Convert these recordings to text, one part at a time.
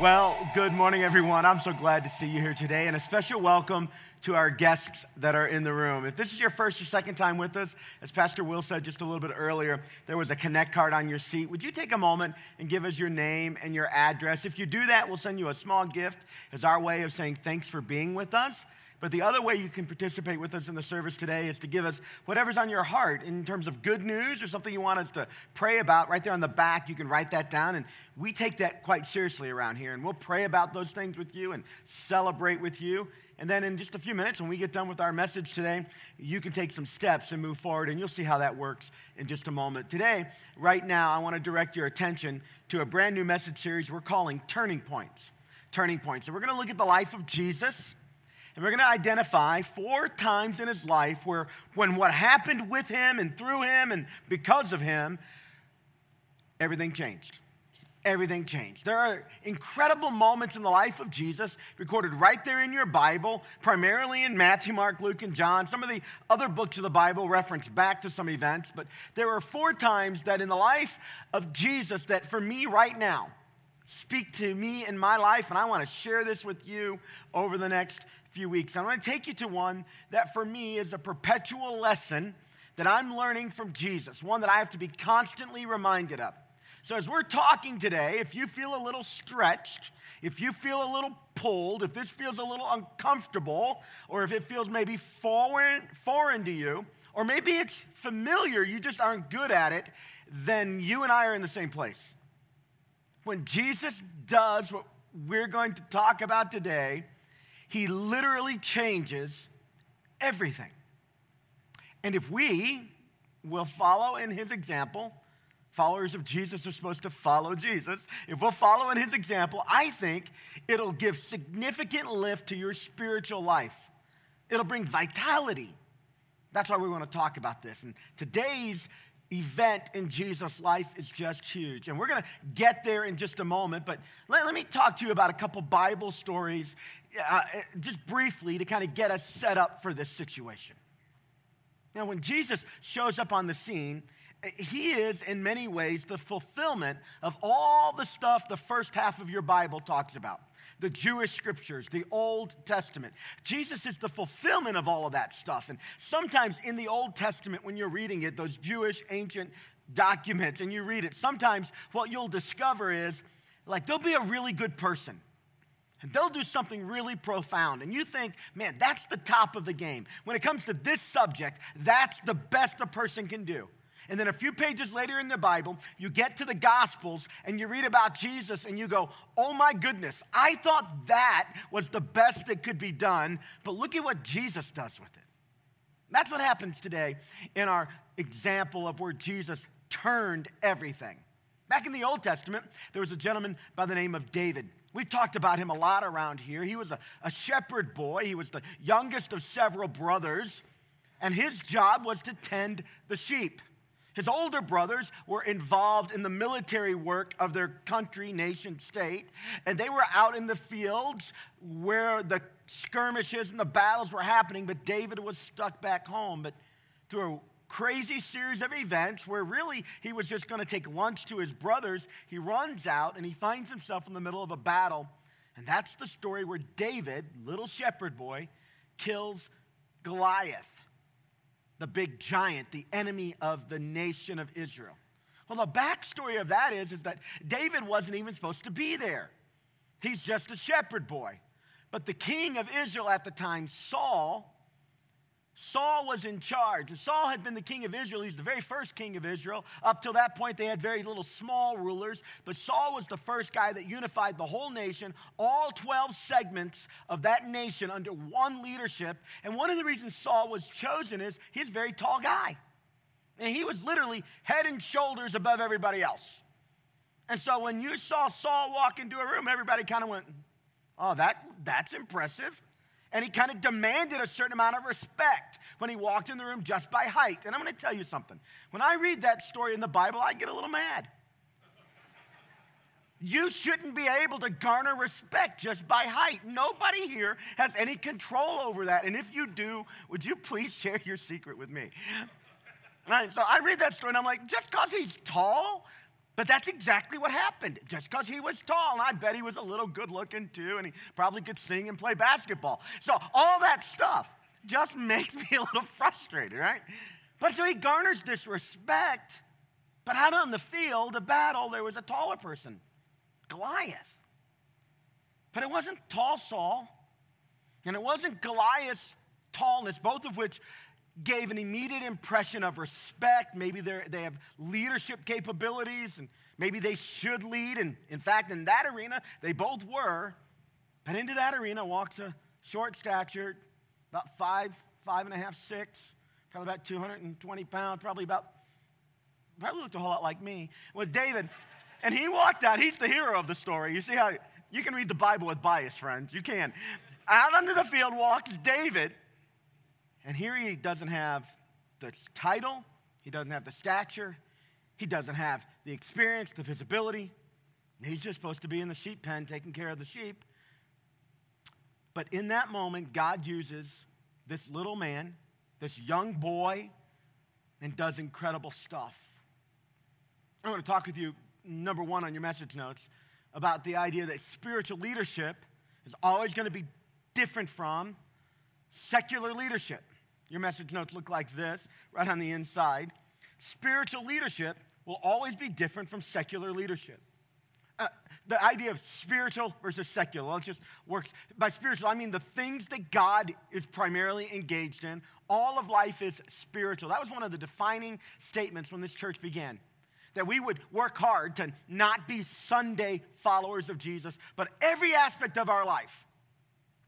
Well, good morning, everyone. I'm so glad to see you here today, and a special welcome to our guests that are in the room. If this is your first or second time with us, as Pastor Will said just a little bit earlier, there was a connect card on your seat. Would you take a moment and give us your name and your address? If you do that, we'll send you a small gift as our way of saying thanks for being with us. But the other way you can participate with us in the service today is to give us whatever's on your heart in terms of good news or something you want us to pray about. Right there on the back, you can write that down. And we take that quite seriously around here. And we'll pray about those things with you and celebrate with you. And then in just a few minutes, when we get done with our message today, you can take some steps and move forward. And you'll see how that works in just a moment. Today, right now, I want to direct your attention to a brand new message series we're calling Turning Points. Turning Points. And we're going to look at the life of Jesus and we're going to identify four times in his life where, when what happened with him and through him and because of him, everything changed. Everything changed. There are incredible moments in the life of Jesus recorded right there in your Bible, primarily in Matthew, Mark, Luke, and John. Some of the other books of the Bible reference back to some events, but there are four times that in the life of Jesus that for me right now speak to me in my life, and I want to share this with you over the next few weeks. I'm going to take you to one that for me is a perpetual lesson that I'm learning from Jesus, one that I have to be constantly reminded of. So, as we're talking today, if you feel a little stretched, if you feel a little pulled, if this feels a little uncomfortable, or if it feels maybe foreign, foreign to you, or maybe it's familiar, you just aren't good at it, then you and I are in the same place. When Jesus does what we're going to talk about today, he literally changes everything. And if we will follow in his example, followers of Jesus are supposed to follow Jesus. If we'll follow in his example, I think it'll give significant lift to your spiritual life. It'll bring vitality. That's why we want to talk about this. And today's event in Jesus' life is just huge. And we're going to get there in just a moment, but let, let me talk to you about a couple Bible stories uh, just briefly to kind of get us set up for this situation. Now, when Jesus shows up on the scene, he is in many ways the fulfillment of all the stuff the first half of your Bible talks about the Jewish scriptures, the Old Testament. Jesus is the fulfillment of all of that stuff. And sometimes in the Old Testament, when you're reading it, those Jewish ancient documents, and you read it, sometimes what you'll discover is like there'll be a really good person. And they'll do something really profound. And you think, man, that's the top of the game. When it comes to this subject, that's the best a person can do. And then a few pages later in the Bible, you get to the Gospels and you read about Jesus and you go, oh my goodness, I thought that was the best that could be done, but look at what Jesus does with it. That's what happens today in our example of where Jesus turned everything. Back in the Old Testament, there was a gentleman by the name of David. We've talked about him a lot around here. He was a, a shepherd boy, he was the youngest of several brothers, and his job was to tend the sheep. His older brothers were involved in the military work of their country, nation, state, and they were out in the fields where the skirmishes and the battles were happening, but David was stuck back home. But through a crazy series of events where really he was just going to take lunch to his brothers, he runs out and he finds himself in the middle of a battle. And that's the story where David, little shepherd boy, kills Goliath the big giant, the enemy of the nation of Israel. Well, the backstory of that is, is that David wasn't even supposed to be there. He's just a shepherd boy. But the king of Israel at the time, Saul, Saul was in charge. And Saul had been the king of Israel. He's the very first king of Israel. Up till that point, they had very little small rulers. But Saul was the first guy that unified the whole nation, all 12 segments of that nation under one leadership. And one of the reasons Saul was chosen is he's a very tall guy. And he was literally head and shoulders above everybody else. And so when you saw Saul walk into a room, everybody kind of went, Oh, that, that's impressive and he kind of demanded a certain amount of respect when he walked in the room just by height. And I'm going to tell you something. When I read that story in the Bible, I get a little mad. You shouldn't be able to garner respect just by height. Nobody here has any control over that. And if you do, would you please share your secret with me? Right, so I read that story and I'm like, just because he's tall, But that's exactly what happened. Just because he was tall, and I bet he was a little good looking too, and he probably could sing and play basketball. So all that stuff just makes me a little frustrated, right? But so he garners this respect. But out on the field of battle, there was a taller person, Goliath. But it wasn't tall Saul, and it wasn't Goliath's tallness, both of which gave an immediate impression of respect. Maybe they have leadership capabilities and maybe they should lead. And in fact, in that arena, they both were. But into that arena walks a short statured, about five, five and a half, six, probably about 220 pounds, probably about, probably looked a whole lot like me, was David. And he walked out. He's the hero of the story. You see how you can read the Bible with bias, friends. You can. Out onto the field walks David. And here he doesn't have the title, he doesn't have the stature, he doesn't have the experience, the visibility. He's just supposed to be in the sheep pen taking care of the sheep. But in that moment, God uses this little man, this young boy, and does incredible stuff. I want to talk with you, number one, on your message notes about the idea that spiritual leadership is always going to be different from secular leadership. Your message notes look like this, right on the inside. Spiritual leadership will always be different from secular leadership. Uh, the idea of spiritual versus secular, it just works. By spiritual, I mean the things that God is primarily engaged in. All of life is spiritual. That was one of the defining statements when this church began. That we would work hard to not be Sunday followers of Jesus, but every aspect of our life,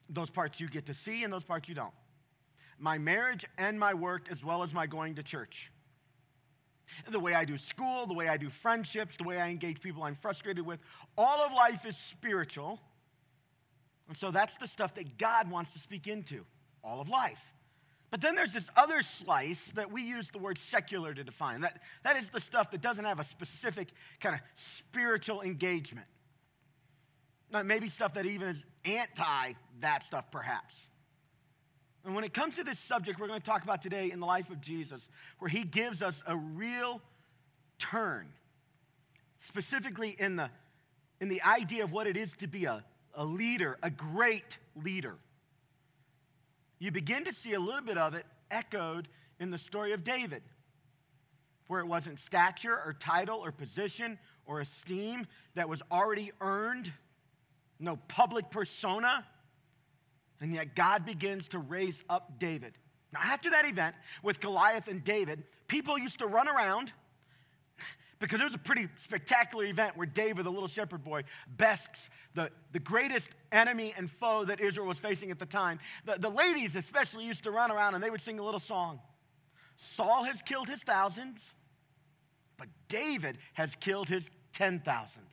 those parts you get to see and those parts you don't my marriage and my work, as well as my going to church. The way I do school, the way I do friendships, the way I engage people I'm frustrated with, all of life is spiritual. And so that's the stuff that God wants to speak into, all of life. But then there's this other slice that we use the word secular to define. That, that is the stuff that doesn't have a specific kind of spiritual engagement. Now, maybe stuff that even is anti that stuff, perhaps. And when it comes to this subject we're going to talk about today in the life of Jesus, where he gives us a real turn, specifically in the, in the idea of what it is to be a, a leader, a great leader, you begin to see a little bit of it echoed in the story of David, where it wasn't stature or title or position or esteem that was already earned, no public persona and yet God begins to raise up David. Now, after that event with Goliath and David, people used to run around because it was a pretty spectacular event where David, the little shepherd boy, bests the, the greatest enemy and foe that Israel was facing at the time. The, the ladies, especially, used to run around and they would sing a little song Saul has killed his thousands, but David has killed his ten thousands.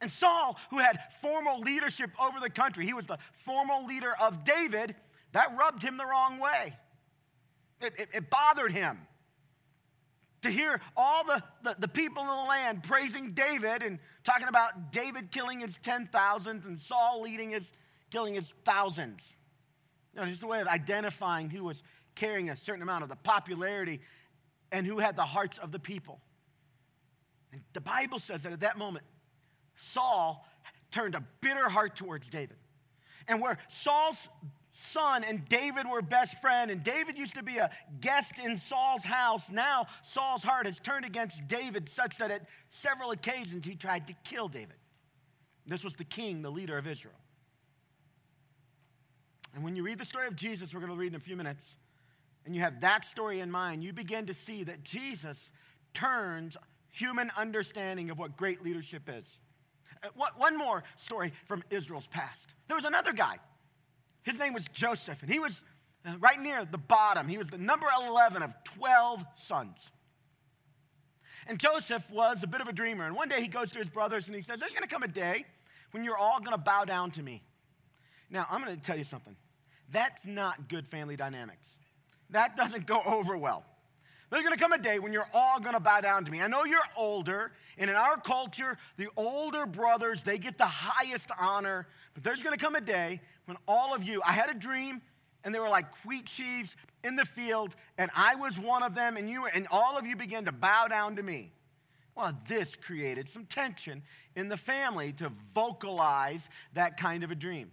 And Saul, who had formal leadership over the country, he was the formal leader of David, that rubbed him the wrong way. It, it, it bothered him to hear all the, the, the, people in the land praising David and talking about David killing his 10,000s and Saul leading his, killing his thousands. You know, just a way of identifying who was carrying a certain amount of the popularity and who had the hearts of the people. And the Bible says that at that moment, Saul turned a bitter heart towards David. And where Saul's son and David were best friend, and David used to be a guest in Saul's house, now Saul's heart has turned against David such that at several occasions he tried to kill David. This was the king, the leader of Israel. And when you read the story of Jesus, we're going to read in a few minutes, and you have that story in mind, you begin to see that Jesus turns human understanding of what great leadership is. Uh, one more story from Israel's past. There was another guy. His name was Joseph, and he was uh, right near the bottom. He was the number 11 of 12 sons. And Joseph was a bit of a dreamer. And one day he goes to his brothers and he says, There's going to come a day when you're all going to bow down to me. Now, I'm going to tell you something. That's not good family dynamics. That doesn't go over well. There's going to come a day when you're all going to bow down to me. I know you're older, and in our culture, the older brothers, they get the highest honor. But there's going to come a day when all of you, I had a dream, and they were like wheat sheaves in the field, and I was one of them, and you and all of you began to bow down to me. Well, this created some tension in the family to vocalize that kind of a dream.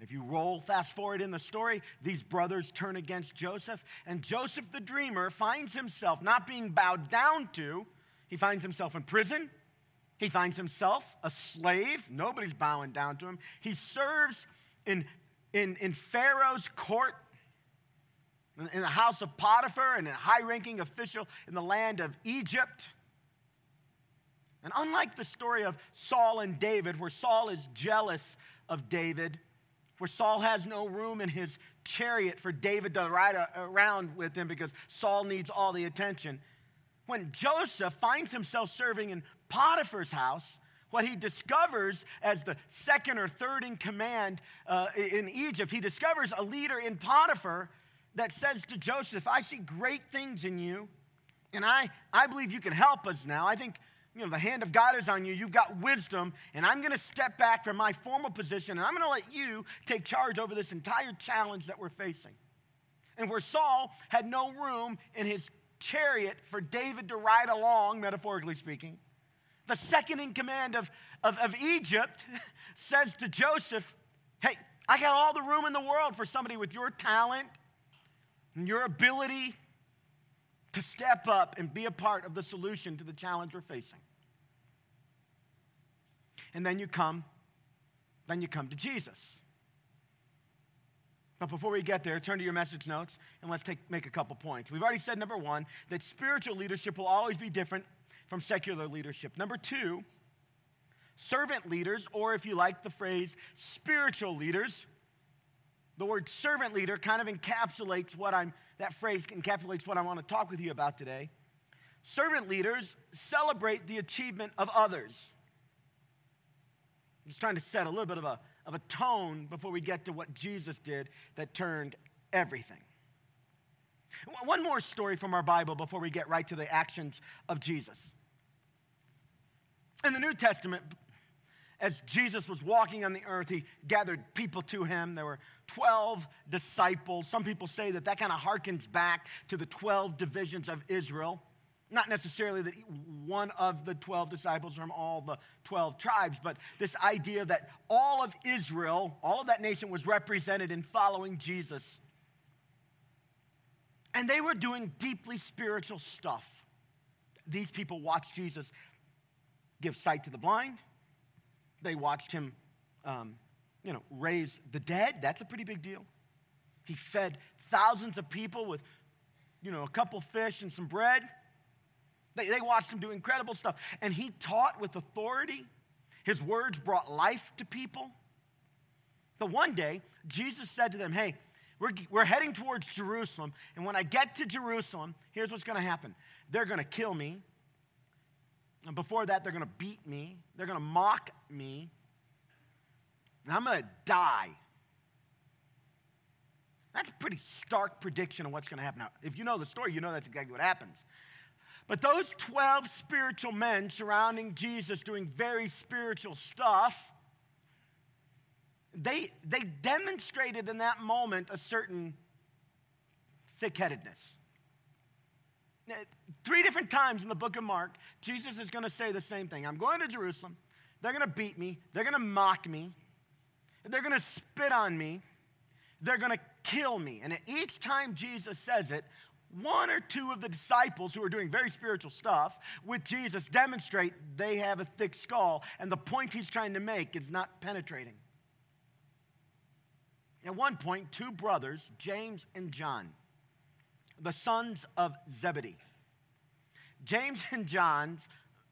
If you roll fast forward in the story, these brothers turn against Joseph, and Joseph the dreamer finds himself not being bowed down to, he finds himself in prison. He finds himself a slave. Nobody's bowing down to him. He serves in, in, in Pharaoh's court, in the house of Potiphar, and a high ranking official in the land of Egypt. And unlike the story of Saul and David, where Saul is jealous of David, where Saul has no room in his chariot for David to ride around with him because Saul needs all the attention. When Joseph finds himself serving in Potiphar's house, what he discovers as the second or third in command uh, in Egypt, he discovers a leader in Potiphar that says to Joseph, I see great things in you, and I, I believe you can help us now. I think you know, the hand of God is on you. You've got wisdom, and I'm going to step back from my formal position, and I'm going to let you take charge over this entire challenge that we're facing. And where Saul had no room in his chariot for David to ride along, metaphorically speaking, the second in command of, of, of Egypt says to Joseph, Hey, I got all the room in the world for somebody with your talent and your ability to step up and be a part of the solution to the challenge we're facing. And then you come, then you come to Jesus. But before we get there, turn to your message notes and let's take, make a couple points. We've already said, number one, that spiritual leadership will always be different from secular leadership. Number two, servant leaders, or if you like the phrase, spiritual leaders, the word servant leader kind of encapsulates what I'm, that phrase encapsulates what I want to talk with you about today. Servant leaders celebrate the achievement of others. Just trying to set a little bit of a, of a tone before we get to what Jesus did that turned everything. One more story from our Bible before we get right to the actions of Jesus. In the New Testament, as Jesus was walking on the earth, he gathered people to him. There were 12 disciples. Some people say that that kind of harkens back to the 12 divisions of Israel. Not necessarily that one of the 12 disciples from all the 12 tribes, but this idea that all of Israel, all of that nation was represented in following Jesus. And they were doing deeply spiritual stuff. These people watched Jesus give sight to the blind, they watched him, um, you know, raise the dead. That's a pretty big deal. He fed thousands of people with, you know, a couple fish and some bread. They, they watched him do incredible stuff. And he taught with authority. His words brought life to people. But one day, Jesus said to them, Hey, we're, we're heading towards Jerusalem. And when I get to Jerusalem, here's what's going to happen they're going to kill me. And before that, they're going to beat me, they're going to mock me, and I'm going to die. That's a pretty stark prediction of what's going to happen. Now, if you know the story, you know that's exactly what happens. But those 12 spiritual men surrounding Jesus doing very spiritual stuff, they, they demonstrated in that moment a certain thick headedness. Three different times in the book of Mark, Jesus is going to say the same thing I'm going to Jerusalem. They're going to beat me. They're going to mock me. They're going to spit on me. They're going to kill me. And each time Jesus says it, one or two of the disciples who are doing very spiritual stuff with Jesus demonstrate they have a thick skull, and the point he's trying to make is not penetrating. At one point, two brothers, James and John, the sons of Zebedee, James and John's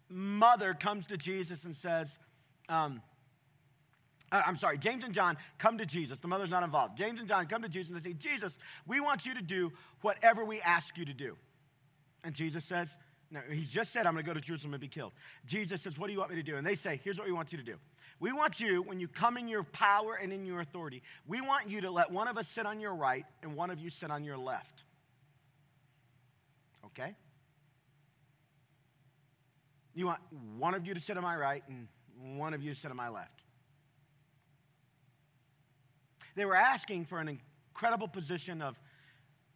mother comes to Jesus and says, um, uh, I'm sorry, James and John come to Jesus. The mother's not involved. James and John come to Jesus and they say, Jesus, we want you to do whatever we ask you to do. And Jesus says, no, he's just said, I'm going to go to Jerusalem and be killed. Jesus says, What do you want me to do? And they say, Here's what we want you to do. We want you, when you come in your power and in your authority, we want you to let one of us sit on your right and one of you sit on your left. Okay? You want one of you to sit on my right and one of you to sit on my left. They were asking for an incredible position of,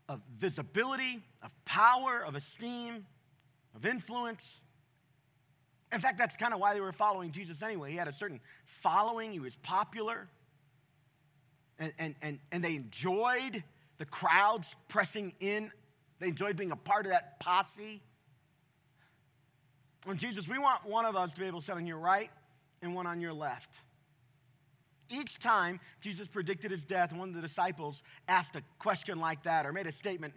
of visibility, of power, of esteem. of influence. In fact, that's kind of why they were following Jesus anyway. He had a certain following, he was popular, and, and, and, and they enjoyed the crowds pressing in. They enjoyed being a part of that posse. And Jesus, we want one of us to be able to sit on your right and one on your left. Each time Jesus predicted his death, one of the disciples asked a question like that or made a statement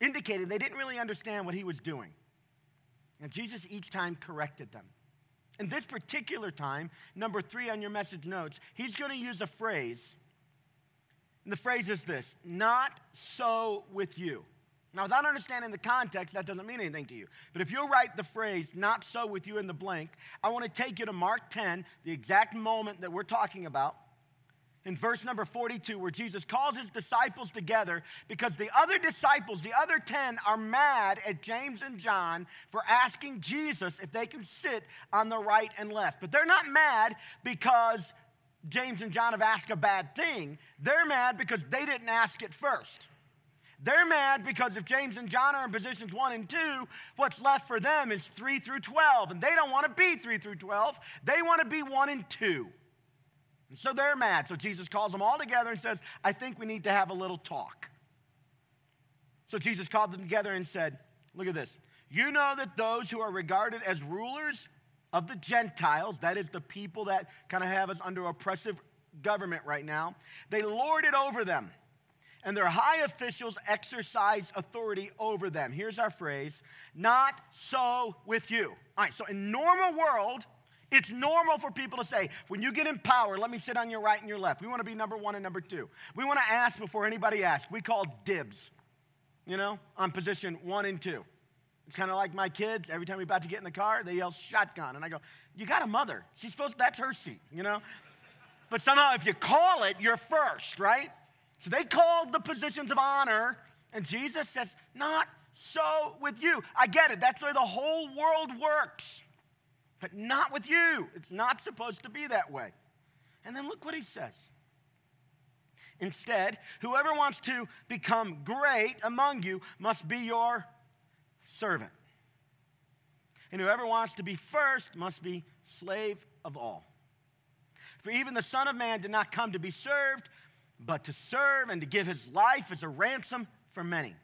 indicating they didn't really understand what he was doing. And Jesus each time corrected them. In this particular time, number three on your message notes, he's going to use a phrase. And the phrase is this not so with you. Now, without understanding the context, that doesn't mean anything to you. But if you'll write the phrase, not so with you in the blank, I want to take you to Mark 10, the exact moment that we're talking about, in verse number 42, where Jesus calls his disciples together because the other disciples, the other 10, are mad at James and John for asking Jesus if they can sit on the right and left. But they're not mad because James and John have asked a bad thing, they're mad because they didn't ask it first. They're mad because if James and John are in positions one and two, what's left for them is three through 12. And they don't want to be three through 12, they want to be one and two. And so they're mad. So Jesus calls them all together and says, I think we need to have a little talk. So Jesus called them together and said, Look at this. You know that those who are regarded as rulers of the Gentiles, that is the people that kind of have us under oppressive government right now, they lord it over them. And their high officials exercise authority over them. Here's our phrase not so with you. All right, so in normal world, it's normal for people to say, when you get in power, let me sit on your right and your left. We want to be number one and number two. We want to ask before anybody asks. We call dibs, you know, on position one and two. It's kind of like my kids. Every time we're about to get in the car, they yell shotgun. And I go, You got a mother. She's supposed, that's her seat, you know? But somehow, if you call it, you're first, right? So they called the positions of honor, and Jesus says, Not so with you. I get it. That's the way the whole world works but not with you. It's not supposed to be that way. And then look what he says. Instead, whoever wants to become great among you must be your servant. And whoever wants to be first must be slave of all. For even the Son of Man did not come to be served, but to serve and to give his life as a ransom for many.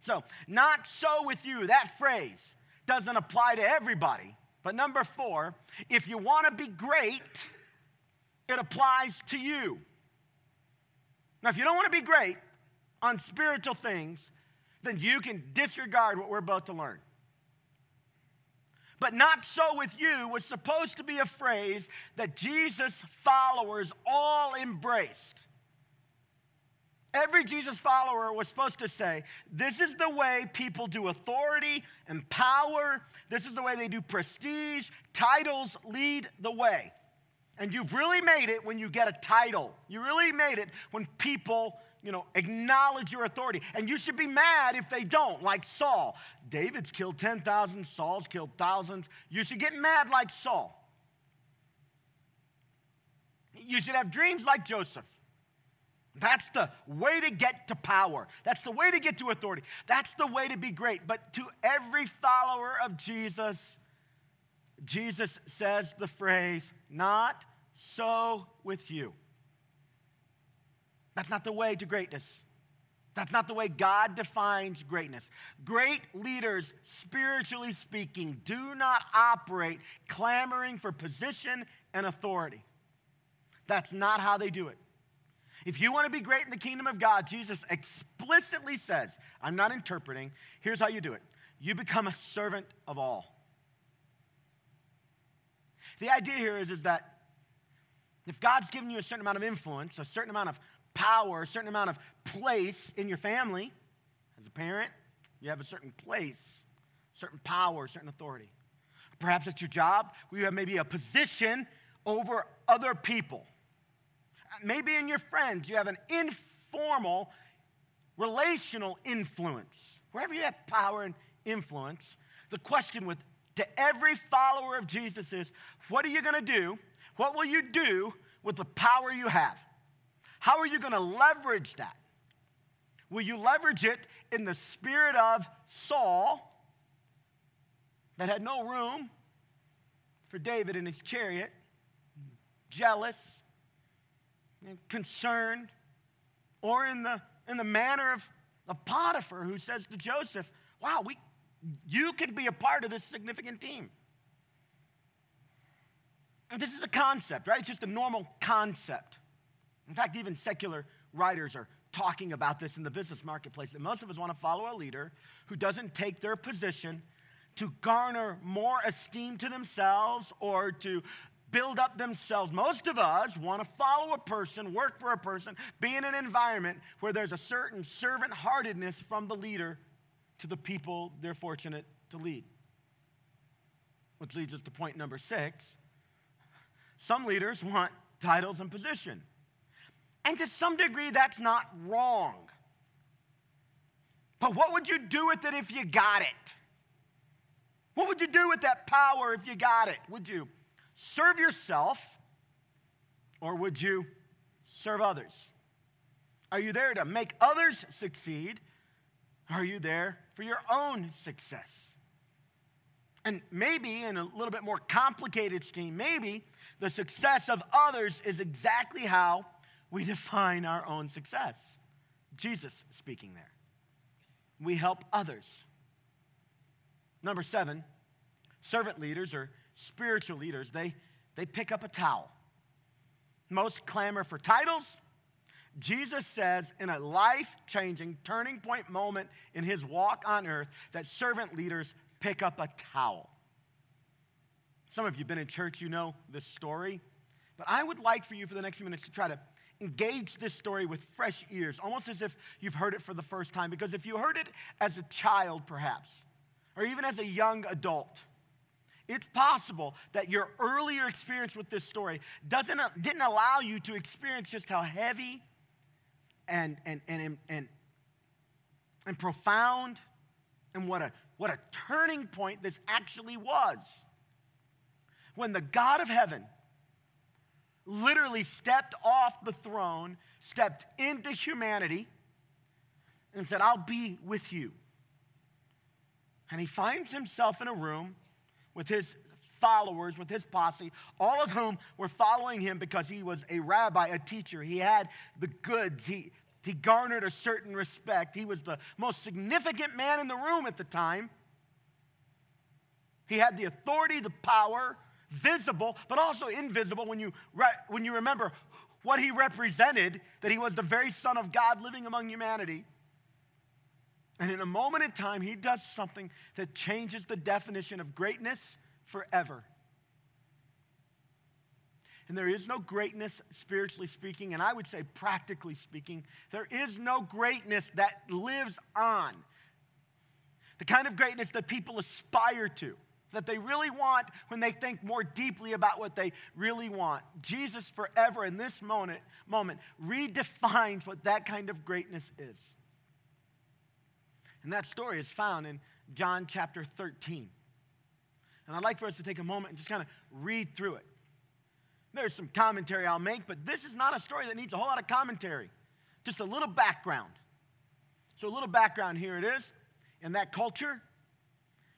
So, not so with you, that phrase doesn't apply to everybody. But number four, if you want to be great, it applies to you. Now, if you don't want to be great on spiritual things, then you can disregard what we're about to learn. But not so with you was supposed to be a phrase that Jesus' followers all embraced. Every Jesus follower was supposed to say, This is the way people do authority and power. This is the way they do prestige. Titles lead the way. And you've really made it when you get a title. You really made it when people, you know, acknowledge your authority. And you should be mad if they don't, like Saul. David's killed 10,000, Saul's killed thousands. You should get mad like Saul. You should have dreams like Joseph. That's the way to get to power. That's the way to get to authority. That's the way to be great. But to every follower of Jesus, Jesus says the phrase, not so with you. That's not the way to greatness. That's not the way God defines greatness. Great leaders, spiritually speaking, do not operate clamoring for position and authority. That's not how they do it. If you want to be great in the kingdom of God, Jesus explicitly says, I'm not interpreting, here's how you do it you become a servant of all. The idea here is, is that if God's given you a certain amount of influence, a certain amount of power, a certain amount of place in your family, as a parent, you have a certain place, certain power, certain authority. Perhaps at your job, where you have maybe a position over other people maybe in your friends, you have an informal, relational influence. Wherever you have power and influence, the question with to every follower of Jesus is what are you going to do? What will you do with the power you have? How are you going to leverage that? Will you leverage it in the spirit of Saul that had no room for David in his chariot, jealous, and concerned, or in the, in the manner of, of Potiphar who says to Joseph, Wow, we, you can be a part of this significant team. And this is a concept, right? It's just a normal concept. In fact, even secular writers are talking about this in the business marketplace that most of us want to follow a leader who doesn't take their position to garner more esteem to themselves or to build up themselves. Most of us want to follow a person, work for a person, be in an environment where there's a certain servant heartedness from the leader to the people they're fortunate to lead. Which leads us to point number six. Some leaders want titles and position. And to some degree, that's not wrong. But what would you do with it if you got it? What would you do with that power if you got it? Would you serve yourself or would you serve others? Are you there to make others succeed? Are you there for your own success? And maybe in a little bit more complicated scheme, maybe the success of others is exactly how we define our own success. Jesus speaking there. We help others. Number seven, servant leaders or spiritual leaders, they, they pick up a towel. Most clamor for titles. Jesus says in a life changing turning point moment in his walk on earth that servant leaders pick up a towel. Some of you have been in church, you know this story. But I would like for you for the next few minutes to try to engage this story with fresh ears, almost as if you've heard it for the first time. Because if you heard it as a child, perhaps, or even as a young adult, it's possible that your earlier experience with this story doesn't, didn't allow you to experience just how heavy and, and, and, and, and profound and what a, what a turning point this actually was. When the God of heaven literally stepped off the throne, stepped into humanity, and said, I'll be with you. And he finds himself in a room with his followers, with his posse, all of whom were following him because he was a rabbi, a teacher. He had the goods, he, he garnered a certain respect. He was the most significant man in the room at the time. He had the authority, the power, visible, but also invisible when you, when you remember what he represented, that he was the very Son of God living among humanity. And in a moment in time, he does something that changes the definition of greatness forever. And there is no greatness, spiritually speaking, and I would say practically speaking, there is no greatness that lives on. The kind of greatness that people aspire to that they really want when they think more deeply about what they really want. Jesus forever in this moment, moment redefines what that kind of greatness is. And that story is found in John chapter 13. And I'd like for us to take a moment and just kind of read through it. There's some commentary I'll make, but this is not a story that needs a whole lot of commentary, just a little background. So, a little background here it is. In that culture,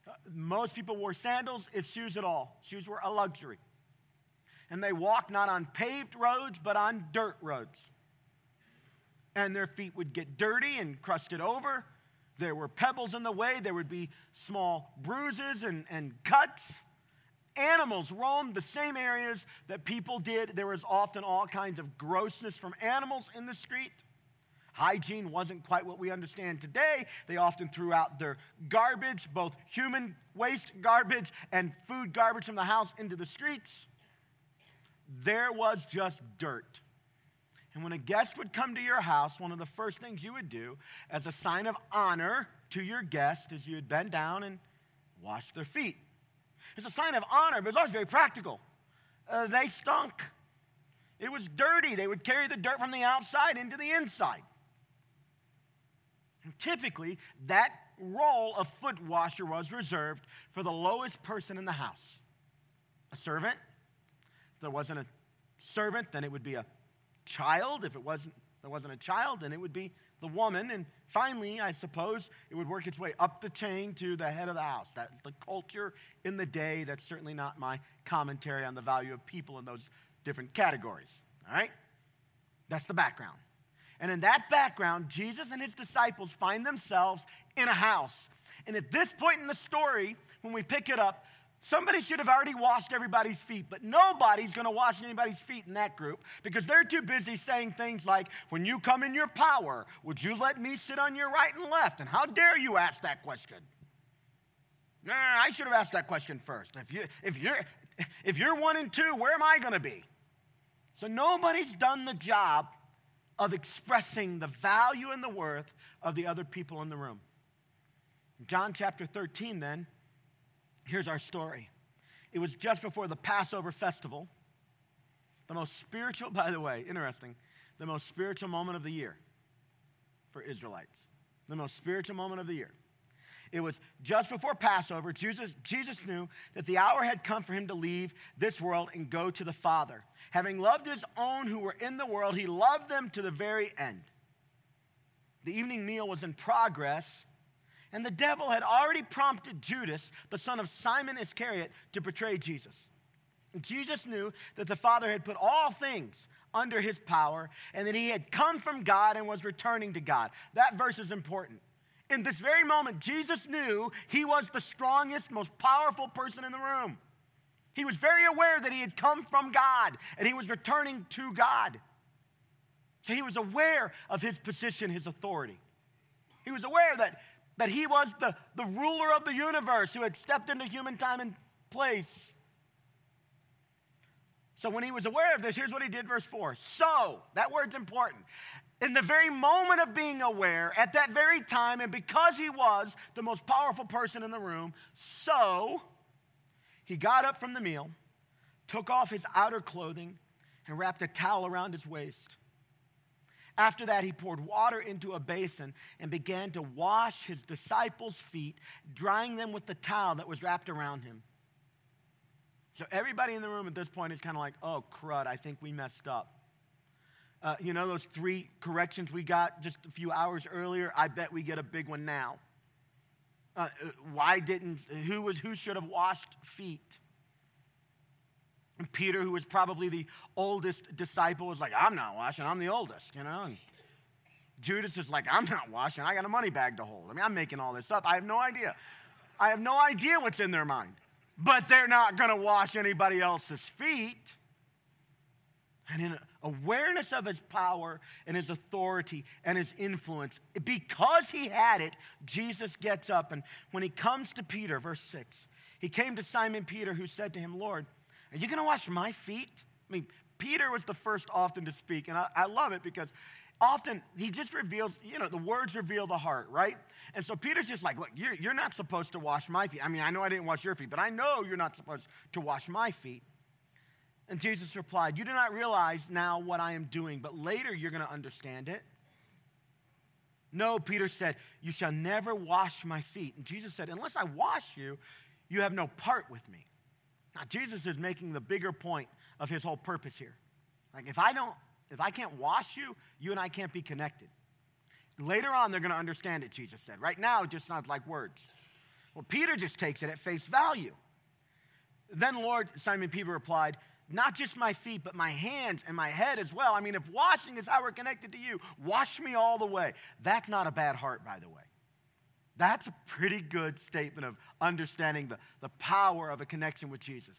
Uh, most people wore sandals, if shoes at all. Shoes were a luxury. And they walked not on paved roads, but on dirt roads. And their feet would get dirty and crusted over. There were pebbles in the way. There would be small bruises and, and cuts. Animals roamed the same areas that people did. There was often all kinds of grossness from animals in the street. Hygiene wasn't quite what we understand today. They often threw out their garbage, both human waste garbage and food garbage from the house into the streets. There was just dirt. And when a guest would come to your house, one of the first things you would do as a sign of honor to your guest is you would bend down and wash their feet. It's a sign of honor, but it's always very practical. Uh, they stunk. It was dirty. They would carry the dirt from the outside into the inside. Typically, that role of foot washer was reserved for the lowest person in the house a servant. If there wasn't a servant, then it would be a child. If it wasn't there wasn't a child, then it would be the woman. And finally, I suppose, it would work its way up the chain to the head of the house. That's the culture in the day. That's certainly not my commentary on the value of people in those different categories. All right? That's the background. And in that background, Jesus and his disciples find themselves in a house. And at this point in the story, when we pick it up, somebody should have already washed everybody's feet, but nobody's to wash anybody's feet in that group because they're too busy saying things like, When you come in your power, would you let me sit on your right and left? And how dare you ask that question? I should have asked that question first. If, you, if, you're, if you're one and two, where am I to be? So nobody's done the job of expressing the value and the worth of the other people in the room. John chapter 13, then, here's our story. It was just before the Passover festival, the most spiritual, by the way, interesting, the most spiritual moment of the year for Israelites. The most spiritual moment of the year. It was just before Passover. Jesus, Jesus knew that the hour had come for him to leave this world and go to the Father. Having loved his own who were in the world, he loved them to the very end. The evening meal was in progress, and the devil had already prompted Judas, the son of Simon Iscariot, to betray Jesus. And Jesus knew that the Father had put all things under his power and that he had come from God and was returning to God. That verse is important. In this very moment, Jesus knew he was the strongest, most powerful person in the room. He was very aware that he had come from God and he was returning to God. So he was aware of his position, his authority. He was aware that, that he was the, the ruler of the universe who had stepped into human time and place. So when he was aware of this, here's what he did, verse 4. So, that word's important in the very moment of being aware, at that very time, and because he was the most powerful person in the room, so he got up from the meal, took off his outer clothing, and wrapped a towel around his waist. After that, he poured water into a basin and began to wash his disciples' feet, drying them with the towel that was wrapped around him. So, everybody in the room at this point is kind of like, oh, crud, I think we messed up. Uh, you know, those three corrections we got just a few hours earlier, I bet we get a big one now. Uh, uh why didn't, who was, who should have washed feet? And Peter, who was probably the oldest disciple, was like, I'm not washing, I'm the oldest, you know? And Judas is like, I'm not washing, I got a money bag to hold. I mean, I'm making all this up. I have no idea. I have no idea what's in their mind. But they're not going to wash anybody else's feet. And in awareness of his power and his authority and his influence, because he had it, Jesus gets up. And when he comes to Peter, verse 6, he came to Simon Peter, who said to him, Lord, are you going to wash my feet? I mean, Peter was the first often to speak. And I, I love it because often he just reveals, you know, the words reveal the heart, right? And so Peter's just like, look, you're, you're not supposed to wash my feet. I mean, I know I didn't wash your feet, but I know you're not supposed to wash my feet. And Jesus replied, You do not realize now what I am doing, but later you're going to understand it. No, Peter said, You shall never wash my feet. And Jesus said, Unless I wash you, you have no part with me. Now, Jesus is making the bigger point of his whole purpose here. Like, if I don't, if I can't wash you, you and I can't be connected. Later on, they're going to understand it, Jesus said. Right now, it just sounds like words. Well, Peter just takes it at face value. Then, Lord, Simon Peter replied, not just my feet, but my hands and my head as well. I mean, if washing is how we're connected to you, wash me all the way. That's not a bad heart, by the way. That's a pretty good statement of understanding the, the power of a connection with Jesus.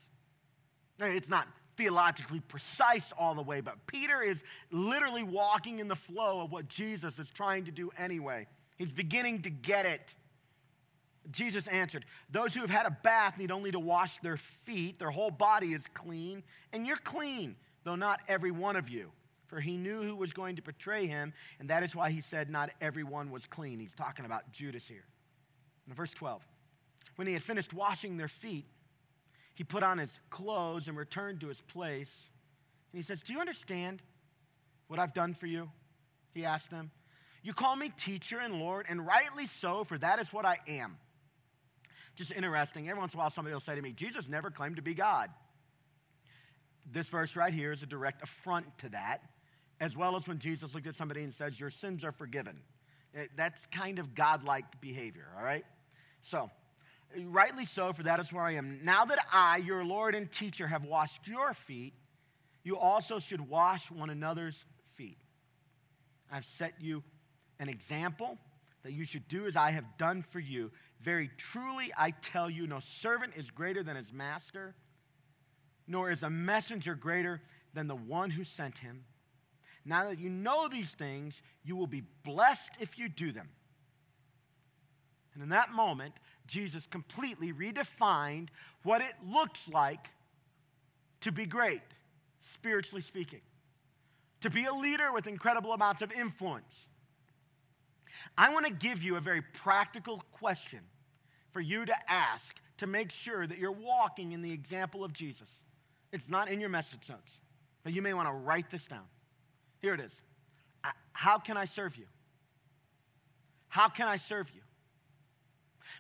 It's not theologically precise all the way, but Peter is literally walking in the flow of what Jesus is trying to do anyway. He's beginning to get it. Jesus answered, Those who have had a bath need only to wash their feet. Their whole body is clean, and you're clean, though not every one of you. For he knew who was going to betray him, and that is why he said, Not everyone was clean. He's talking about Judas here. In verse 12, when he had finished washing their feet, he put on his clothes and returned to his place. And he says, Do you understand what I've done for you? He asked them. You call me teacher and Lord, and rightly so, for that is what I am. Just interesting. Every once in a while, somebody will say to me, Jesus never claimed to be God. This verse right here is a direct affront to that as well as when Jesus looked at somebody and says, Your sins are forgiven. Eh, that's kind of godlike behavior, all right? So, rightly so, for that is where I am. Now that I, your Lord and teacher, have washed your feet, you also should wash one another's feet. I've set you an example that you should do as I have done for you. Very truly, I tell you, no servant is greater than his master, nor is a messenger greater than the one who sent him. Now that you know these things, you will be blessed if you do them. And in that moment, Jesus completely redefined what it looks like to be great, spiritually speaking, to be a leader with incredible amounts of influence. I want to give you a very practical question for you to ask to make sure that you're walking in the example of Jesus. It's not in your message notes, but you may want to write this down. Here it is How can I serve you? How can I serve you?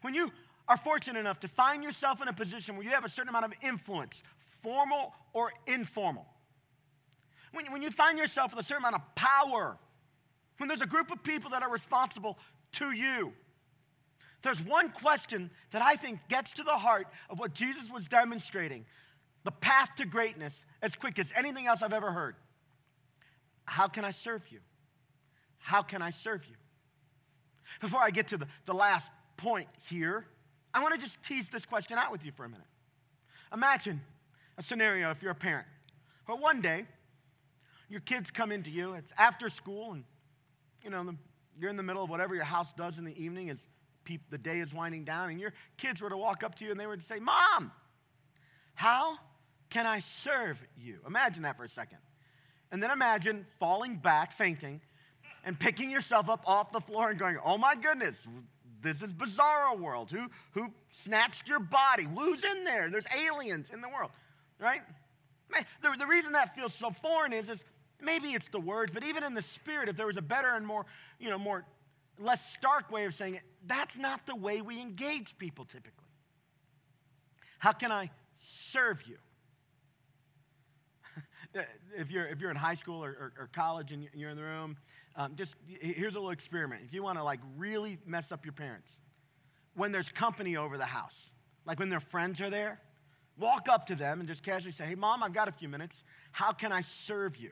When you are fortunate enough to find yourself in a position where you have a certain amount of influence, formal or informal, when, when you find yourself with a certain amount of power, when there's a group of people that are responsible to you, there's one question that I think gets to the heart of what Jesus was demonstrating the path to greatness as quick as anything else I've ever heard. How can I serve you? How can I serve you? Before I get to the, the last point here, I want to just tease this question out with you for a minute. Imagine a scenario if you're a parent, where one day your kids come into you, it's after school, and you know, you're in the middle of whatever your house does in the evening as the day is winding down, and your kids were to walk up to you and they were to say, Mom, how can I serve you? Imagine that for a second. And then imagine falling back, fainting, and picking yourself up off the floor and going, Oh my goodness, this is bizarro world. Who, who snatched your body? Who's in there? There's aliens in the world, right? The, the reason that feels so foreign is, is maybe it's the words, but even in the spirit, if there was a better and more, you know, more, less stark way of saying it, that's not the way we engage people typically. How can I serve you? if, you're, if you're in high school or, or, or college and you're in the room, um, just here's a little experiment. If you want to like really mess up your parents, when there's company over the house, like when their friends are there, walk up to them and just casually say, Hey, mom, I've got a few minutes. How can I serve you?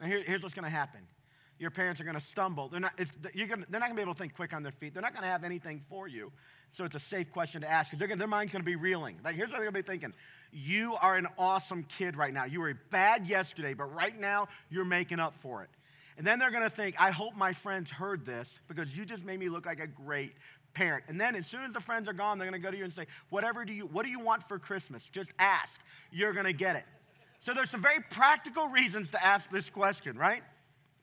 Now, here, here's what's going to happen your parents are going to stumble. They're not, you're gonna, they're not going to be able to think quick on their feet. They're not going to have anything for you. So it's a safe question to ask because their mind's going to be reeling. Like, here's what they're going to be thinking You are an awesome kid right now. You were bad yesterday, but right now you're making up for it. And then they're going to think, I hope my friends heard this because you just made me look like a great parent. And then as soon as the friends are gone, they're going to go to you and say, "Whatever do you what do you want for Christmas? Just ask. You're going to get it." So there's some very practical reasons to ask this question, right?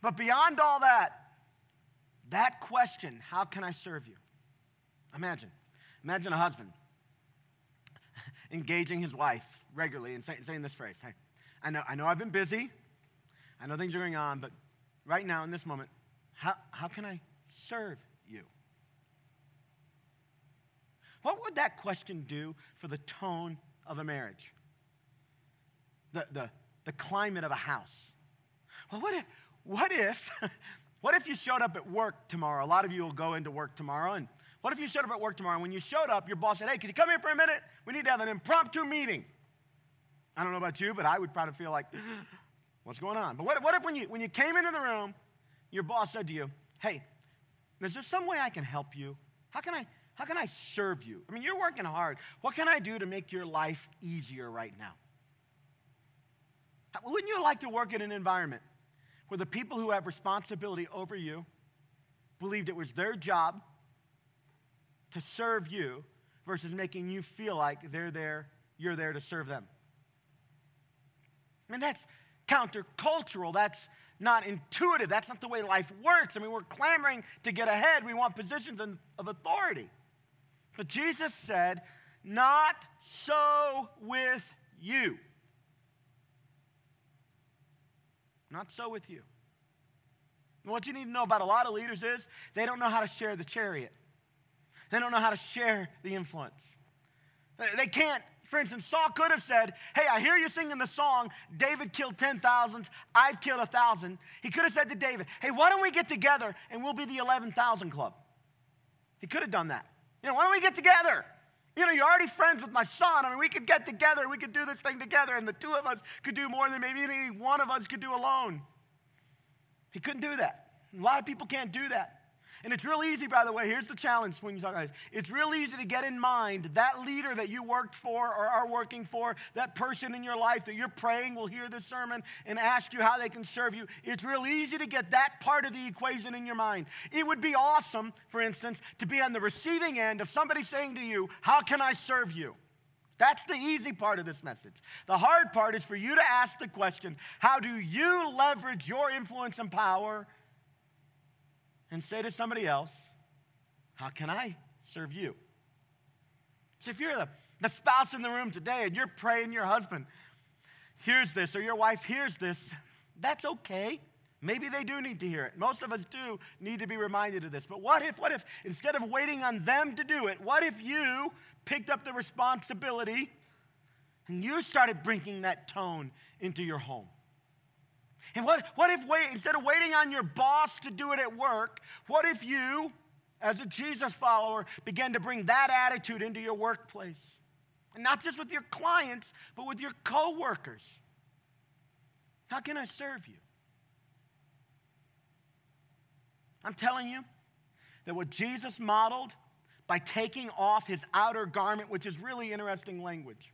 But beyond all that, that question, how can I serve you? Imagine. Imagine a husband engaging his wife regularly and say, saying this phrase, "Hey, I know I know I've been busy. I know things are going on, but right now in this moment, how, how can I serve you? What would that question do for the tone of a marriage? The, the, the climate of a house? Well, what what if, what if you showed up at work tomorrow? A lot of you will go into work tomorrow. And what if you showed up at work tomorrow and when you showed up, your boss said, hey, can you come here for a minute? We need to have an impromptu meeting. I don't know about you, but I would probably feel like, What's going on? But what, what if when you, when you came into the room, your boss said to you, Hey, is there some way I can help you? How can I, how can I serve you? I mean, you're working hard. What can I do to make your life easier right now? Wouldn't you like to work in an environment where the people who have responsibility over you believed it was their job to serve you versus making you feel like they're there, you're there to serve them? I mean, that's, countercultural. That's not intuitive. That's not the way life works. I mean, we're clamoring to get ahead. We want positions of authority. But Jesus said, Not so with you. Not so with you. What you need to know about a lot of leaders is they don't know how to share the chariot, they don't know how to share the influence. They can't For instance, Saul could have said, Hey, I hear you singing the song, David killed 10,000, I've killed a 1,000. He could have said to David, Hey, why don't we get together and we'll be the 11,000 club? He could have done that. You know, why don't we get together? You know, you're already friends with my son. I mean, we could get together, we could do this thing together, and the two of us could do more than maybe any one of us could do alone. He couldn't do that. A lot of people can't do that. And it's real easy, by the way. Here's the challenge when you talk about this. It's real easy to get in mind that leader that you worked for or are working for, that person in your life that you're praying will hear this sermon and ask you how they can serve you. It's real easy to get that part of the equation in your mind. It would be awesome, for instance, to be on the receiving end of somebody saying to you, How can I serve you? That's the easy part of this message. The hard part is for you to ask the question How do you leverage your influence and power? And say to somebody else, How can I serve you? So if you're the, the spouse in the room today and you're praying your husband hears this or your wife hears this, that's okay. Maybe they do need to hear it. Most of us do need to be reminded of this. But what if, what if, instead of waiting on them to do it, what if you picked up the responsibility and you started bringing that tone into your home? And what, what if, wait, instead of waiting on your boss to do it at work, what if you, as a Jesus follower, began to bring that attitude into your workplace? And not just with your clients, but with your coworkers. How can I serve you? I'm telling you that what Jesus modeled by taking off his outer garment, which is really interesting language,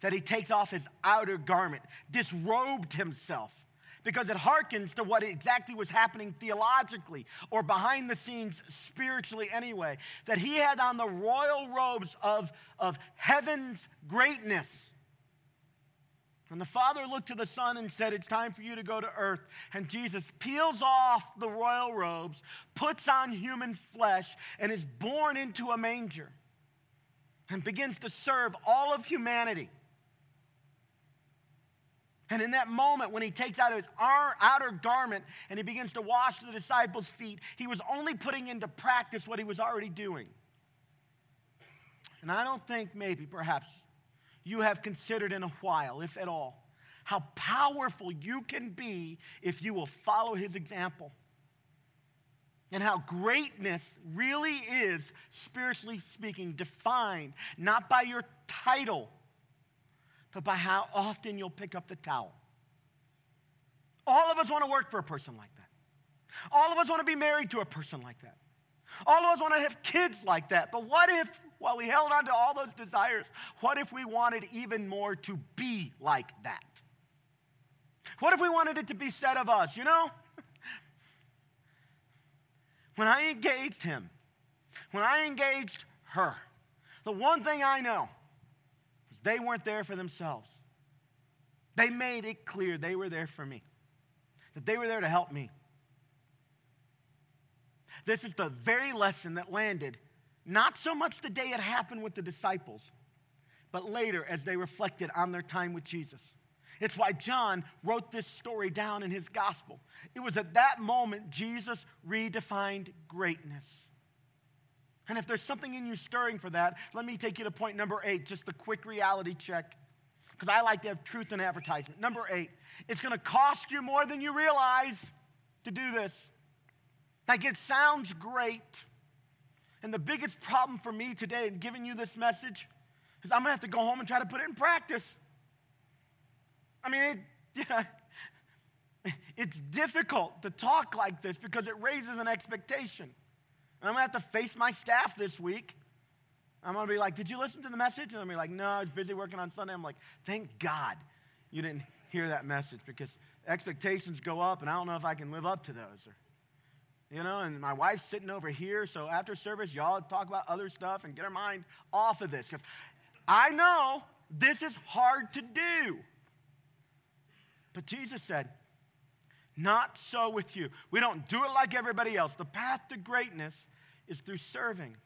that he takes off his outer garment, disrobed himself because it harkens to what exactly was happening theologically or behind the scenes spiritually anyway. That he had on the royal robes of, of heaven's greatness. And the Father looked to the Son and said, It's time for you to go to earth. And Jesus peels off the royal robes, puts on human flesh, and is born into a manger and begins to serve all of humanity. And in that moment, when he takes out his outer garment and he begins to wash the disciples' feet, he was only putting into practice what he was already doing. And I don't think, maybe, perhaps, you have considered in a while, if at all, how powerful you can be if you will follow his example. And how greatness really is, spiritually speaking, defined not by your title but by how often you'll pick up the towel. All of us want to work for a person like that. All of us want to be married to a person like that. All of us want to have kids like that. But what if, while we held on to all those desires, what if we wanted even more to be like that? What if we wanted it to be said of us, you know? when I engaged him, when I engaged her, the one thing I know they weren't there for themselves. They made it clear they were there for me, that they were there to help me. This is the very lesson that landed not so much the day it happened with the disciples, but later as they reflected on their time with Jesus. It's why John wrote this story down in his gospel. It was at that moment Jesus redefined greatness. And if there's something in you stirring for that, let me take you to point number eight, just a quick reality check. Because I like to have truth in advertisement. Number eight, it's going to cost you more than you realize to do this. Like it sounds great. And the biggest problem for me today in giving you this message is I'm going to have to go home and try to put it in practice. I mean, it, yeah, it's difficult to talk like this because it raises an expectation. And I'm gonna have to face my staff this week. I'm gonna be like, Did you listen to the message? And I'm gonna be like, No, I was busy working on Sunday. I'm like, Thank God you didn't hear that message because expectations go up and I don't know if I can live up to those. Or, you know, and my wife's sitting over here, so after service, y'all talk about other stuff and get her mind off of this. Because I know this is hard to do. But Jesus said, not so with you. We don't do it like everybody else. The path to greatness is through serving.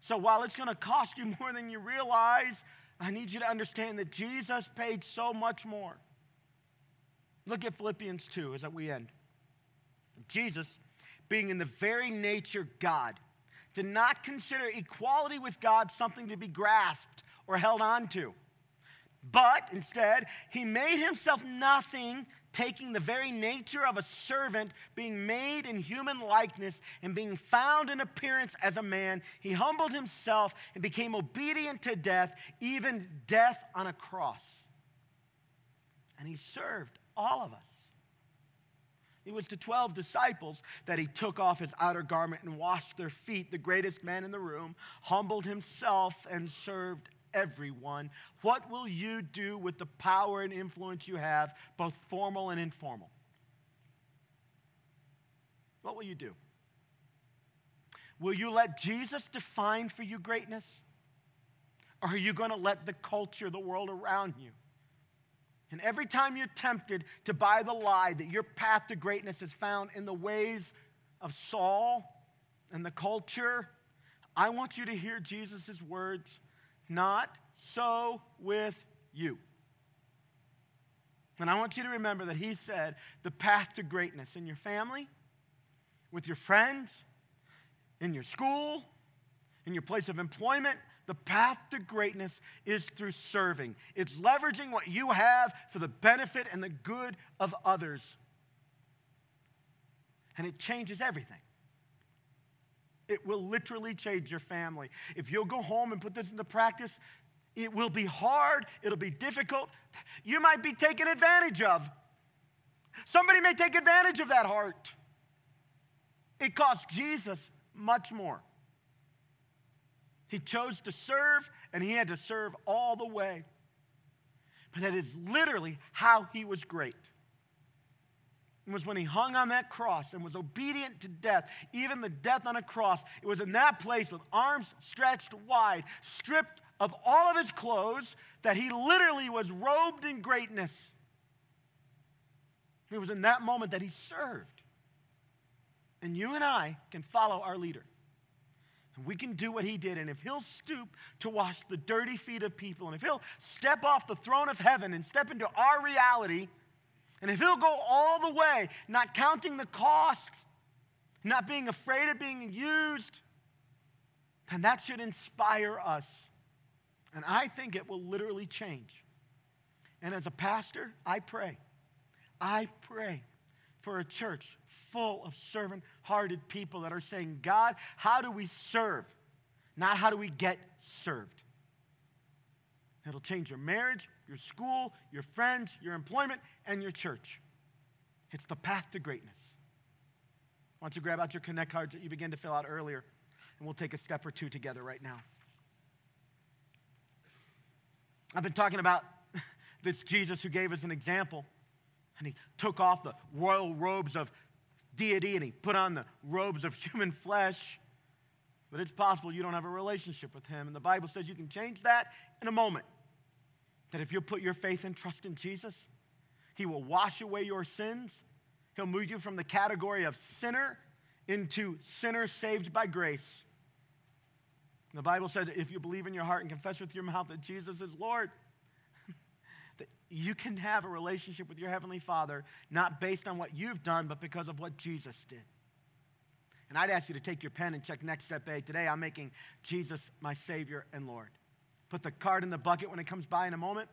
So while it's going to cost you more than you realize, I need you to understand that Jesus paid so much more. Look at Philippians 2 as we end. Jesus, being in the very nature God, did not consider equality with God something to be grasped or held on to. But instead, he made himself nothing, taking the very nature of a servant, being made in human likeness, and being found in appearance as a man. He humbled himself and became obedient to death, even death on a cross. And he served all of us. It was to 12 disciples that he took off his outer garment and washed their feet, the greatest man in the room, humbled himself and served everyone. What will you do with the power and influence you have, both formal and informal? What will you do? Will you let Jesus define for you greatness? Or are you going to let the culture, the world around you, and every time you're tempted to buy the lie that your path to greatness is found in the ways of Saul and the culture, I want you to hear Jesus' words not so with you. And I want you to remember that he said the path to greatness in your family, with your friends, in your school, in your place of employment, the path to greatness is through serving. It's leveraging what you have for the benefit and the good of others. And it changes everything. It will literally change your family. If you'll go home and put this into practice, it will be hard, it'll be difficult. You might be taken advantage of. Somebody may take advantage of that heart. It cost Jesus much more. He chose to serve, and he had to serve all the way. But that is literally how he was great. It was when he hung on that cross and was obedient to death, even the death on a cross. It was in that place with arms stretched wide, stripped of all of his clothes, that he literally was robed in greatness. It was in that moment that he served. And you and I can follow our leader. And we can do what he did. And if he'll stoop to wash the dirty feet of people, and if he'll step off the throne of heaven and step into our reality, and if he'll go all the way, not counting the cost, not being afraid of being used, then that should inspire us. And I think it will literally change. And as a pastor, I pray. I pray for a church full of servant hearted people that are saying, God, how do we serve? Not how do we get served. It'll change your marriage, your school, your friends, your employment, and your church. It's the path to greatness. Why don't you grab out your Connect cards that you began to fill out earlier, and we'll take a step or two together right now. I've been talking about this Jesus who gave us an example, and he took off the royal robes of deity and he put on the robes of human flesh. But it's possible you don't have a relationship with him. And the Bible says you can change that in a moment. That if you'll put your faith and trust in Jesus, he will wash away your sins. He'll move you from the category of sinner into sinner saved by grace. The Bible says if you believe in your heart and confess with your mouth that Jesus is Lord, that you can have a relationship with your Heavenly Father, not based on what you've done, but because of what Jesus did. And I'd ask you to take your pen and check next step A. Today, I'm making Jesus my Savior and Lord. Put the card in the bucket when it comes by in a moment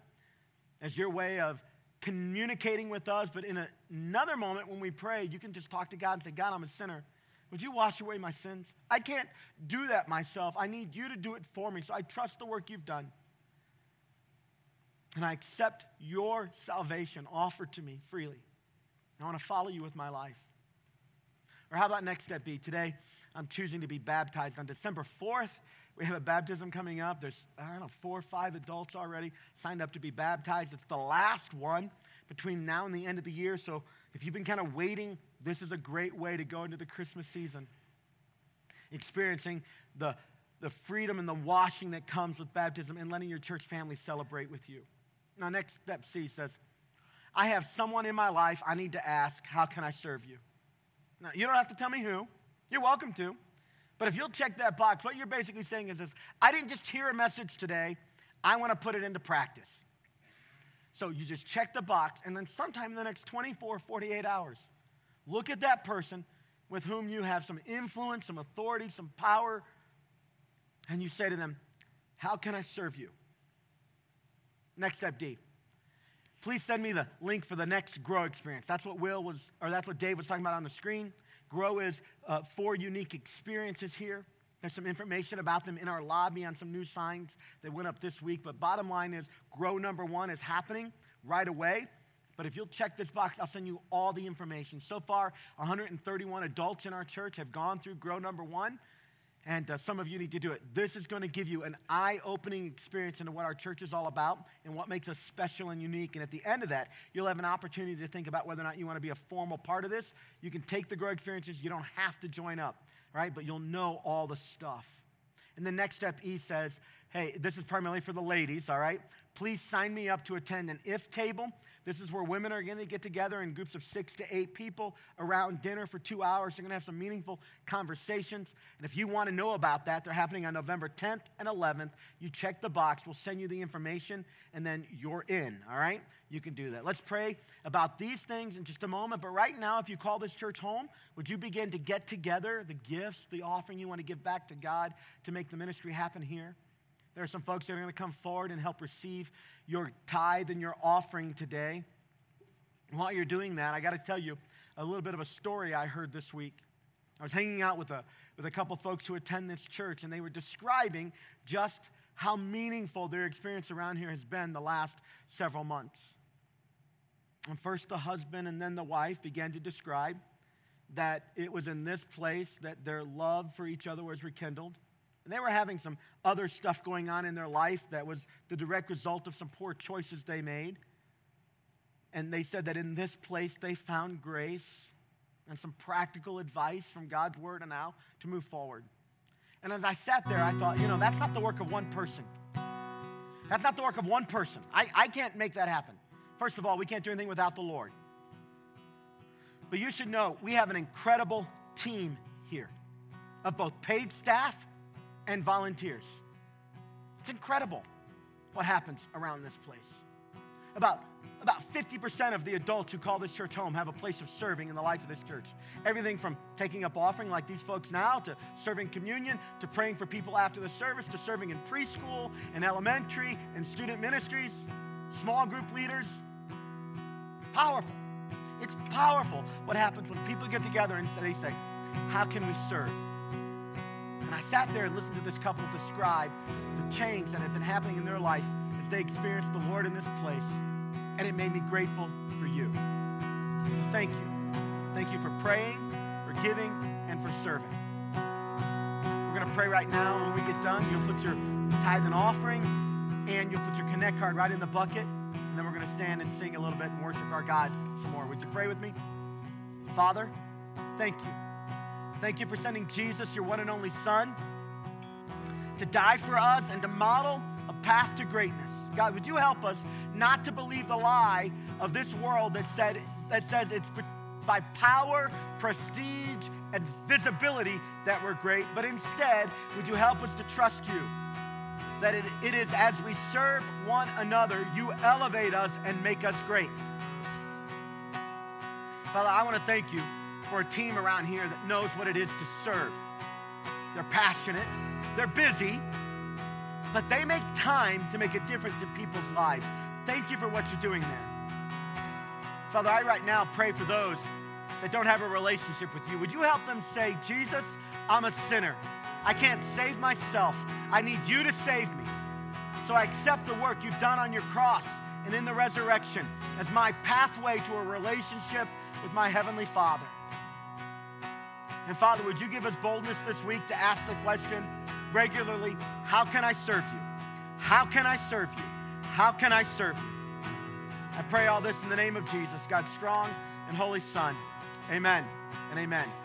as your way of communicating with us. But in a, another moment when we pray, you can just talk to God and say, God, I'm a sinner. Would you wash away my sins? I can't do that myself. I need you to do it for me. So I trust the work you've done. And I accept your salvation offered to me freely. I want to follow you with my life. Or how about next step B? Today, I'm choosing to be baptized. On December 4th, we have a baptism coming up. There's, I don't know, four or five adults already signed up to be baptized. It's the last one between now and the end of the year. So if you've been kind of waiting, this is a great way to go into the Christmas season. Experiencing the, the freedom and the washing that comes with baptism and letting your church family celebrate with you. Now, next step C says, I have someone in my life I need to ask, how can I serve you? Now, you don't have to tell me who. You're welcome to. But if you'll check that box, what you're basically saying is this I didn't just hear a message today, I want to put it into practice. So you just check the box, and then sometime in the next 24, 48 hours, look at that person with whom you have some influence, some authority, some power, and you say to them, How can I serve you? Next step D. Please send me the link for the next Grow experience. That's what Will was, or that's what Dave was talking about on the screen. Grow is uh, four unique experiences here. There's some information about them in our lobby on some new signs that went up this week. But bottom line is, Grow number one is happening right away. But if you'll check this box, I'll send you all the information. So far, 131 adults in our church have gone through Grow number one and uh, some of you need to do it. This is going to give you an eye opening experience into what our church is all about and what makes us special and unique. And at the end of that, you'll have an opportunity to think about whether or not you want to be a formal part of this. You can take the Grow experiences, you don't have to join up, right? But you'll know all the stuff. And the next step E says, hey, this is primarily for the ladies, all right? Please sign me up to attend an if table. This is where women are going to get together in groups of six to eight people around dinner for two hours. They're going to have some meaningful conversations. And if you want to know about that, they're happening on November 10th and 11th. You check the box, we'll send you the information, and then you're in, all right? You can do that. Let's pray about these things in just a moment. But right now, if you call this church home, would you begin to get together the gifts, the offering you want to give back to God to make the ministry happen here? There are some folks that are going to come forward and help receive your tithe and your offering today. while you're doing that, I got to tell you a little bit of a story I heard this week. I was hanging out with a, with a couple folks who attend this church, and they were describing just how meaningful their experience around here has been the last several months. And first, the husband and then the wife began to describe that it was in this place that their love for each other was rekindled. And they were having some other stuff going on in their life that was the direct result of some poor choices they made. And they said that in this place they found grace and some practical advice from God's word and how to move forward. And as I sat there, I thought, you know, that's not the work of one person. That's not the work of one person. I, I can't make that happen. First of all, we can't do anything without the Lord. But you should know we have an incredible team here of both paid staff and volunteers. It's incredible what happens around this place. About, about 50% of the adults who call this church home have a place of serving in the life of this church. Everything from taking up offering like these folks now, to serving communion, to praying for people after the service, to serving in preschool and elementary and student ministries, small group leaders. Powerful. It's powerful what happens when people get together and they say, How can we serve? I sat there and listened to this couple describe the change that had been happening in their life as they experienced the Lord in this place. And it made me grateful for you. So thank you. Thank you for praying, for giving, and for serving. We're going to pray right now. When we get done, you'll put your tithe and offering and you'll put your connect card right in the bucket. And then we're going to stand and sing a little bit and worship our God some more. Would you pray with me? Father, thank you Thank you for sending Jesus, your one and only Son, to die for us and to model a path to greatness. God, would you help us not to believe the lie of this world that, said, that says it's by power, prestige, and visibility that we're great, but instead, would you help us to trust you? That it, it is as we serve one another, you elevate us and make us great. Father, I want to thank you for a team around here that knows what it is to serve. They're passionate, they're busy, but they make time to make a difference in people's lives. Thank you for what you're doing there. Father, I right now pray for those that don't have a relationship with you. Would you help them say, Jesus, I'm a sinner. I can't save myself. I need you to save me. So I accept the work you've done on your cross and in the resurrection as my pathway to a relationship with my Heavenly Father. And Father, would you give us boldness this week to ask the question regularly how can I serve you? How can I serve you? How can I serve you? I pray all this in the name of Jesus, God's strong and holy Son. Amen and amen.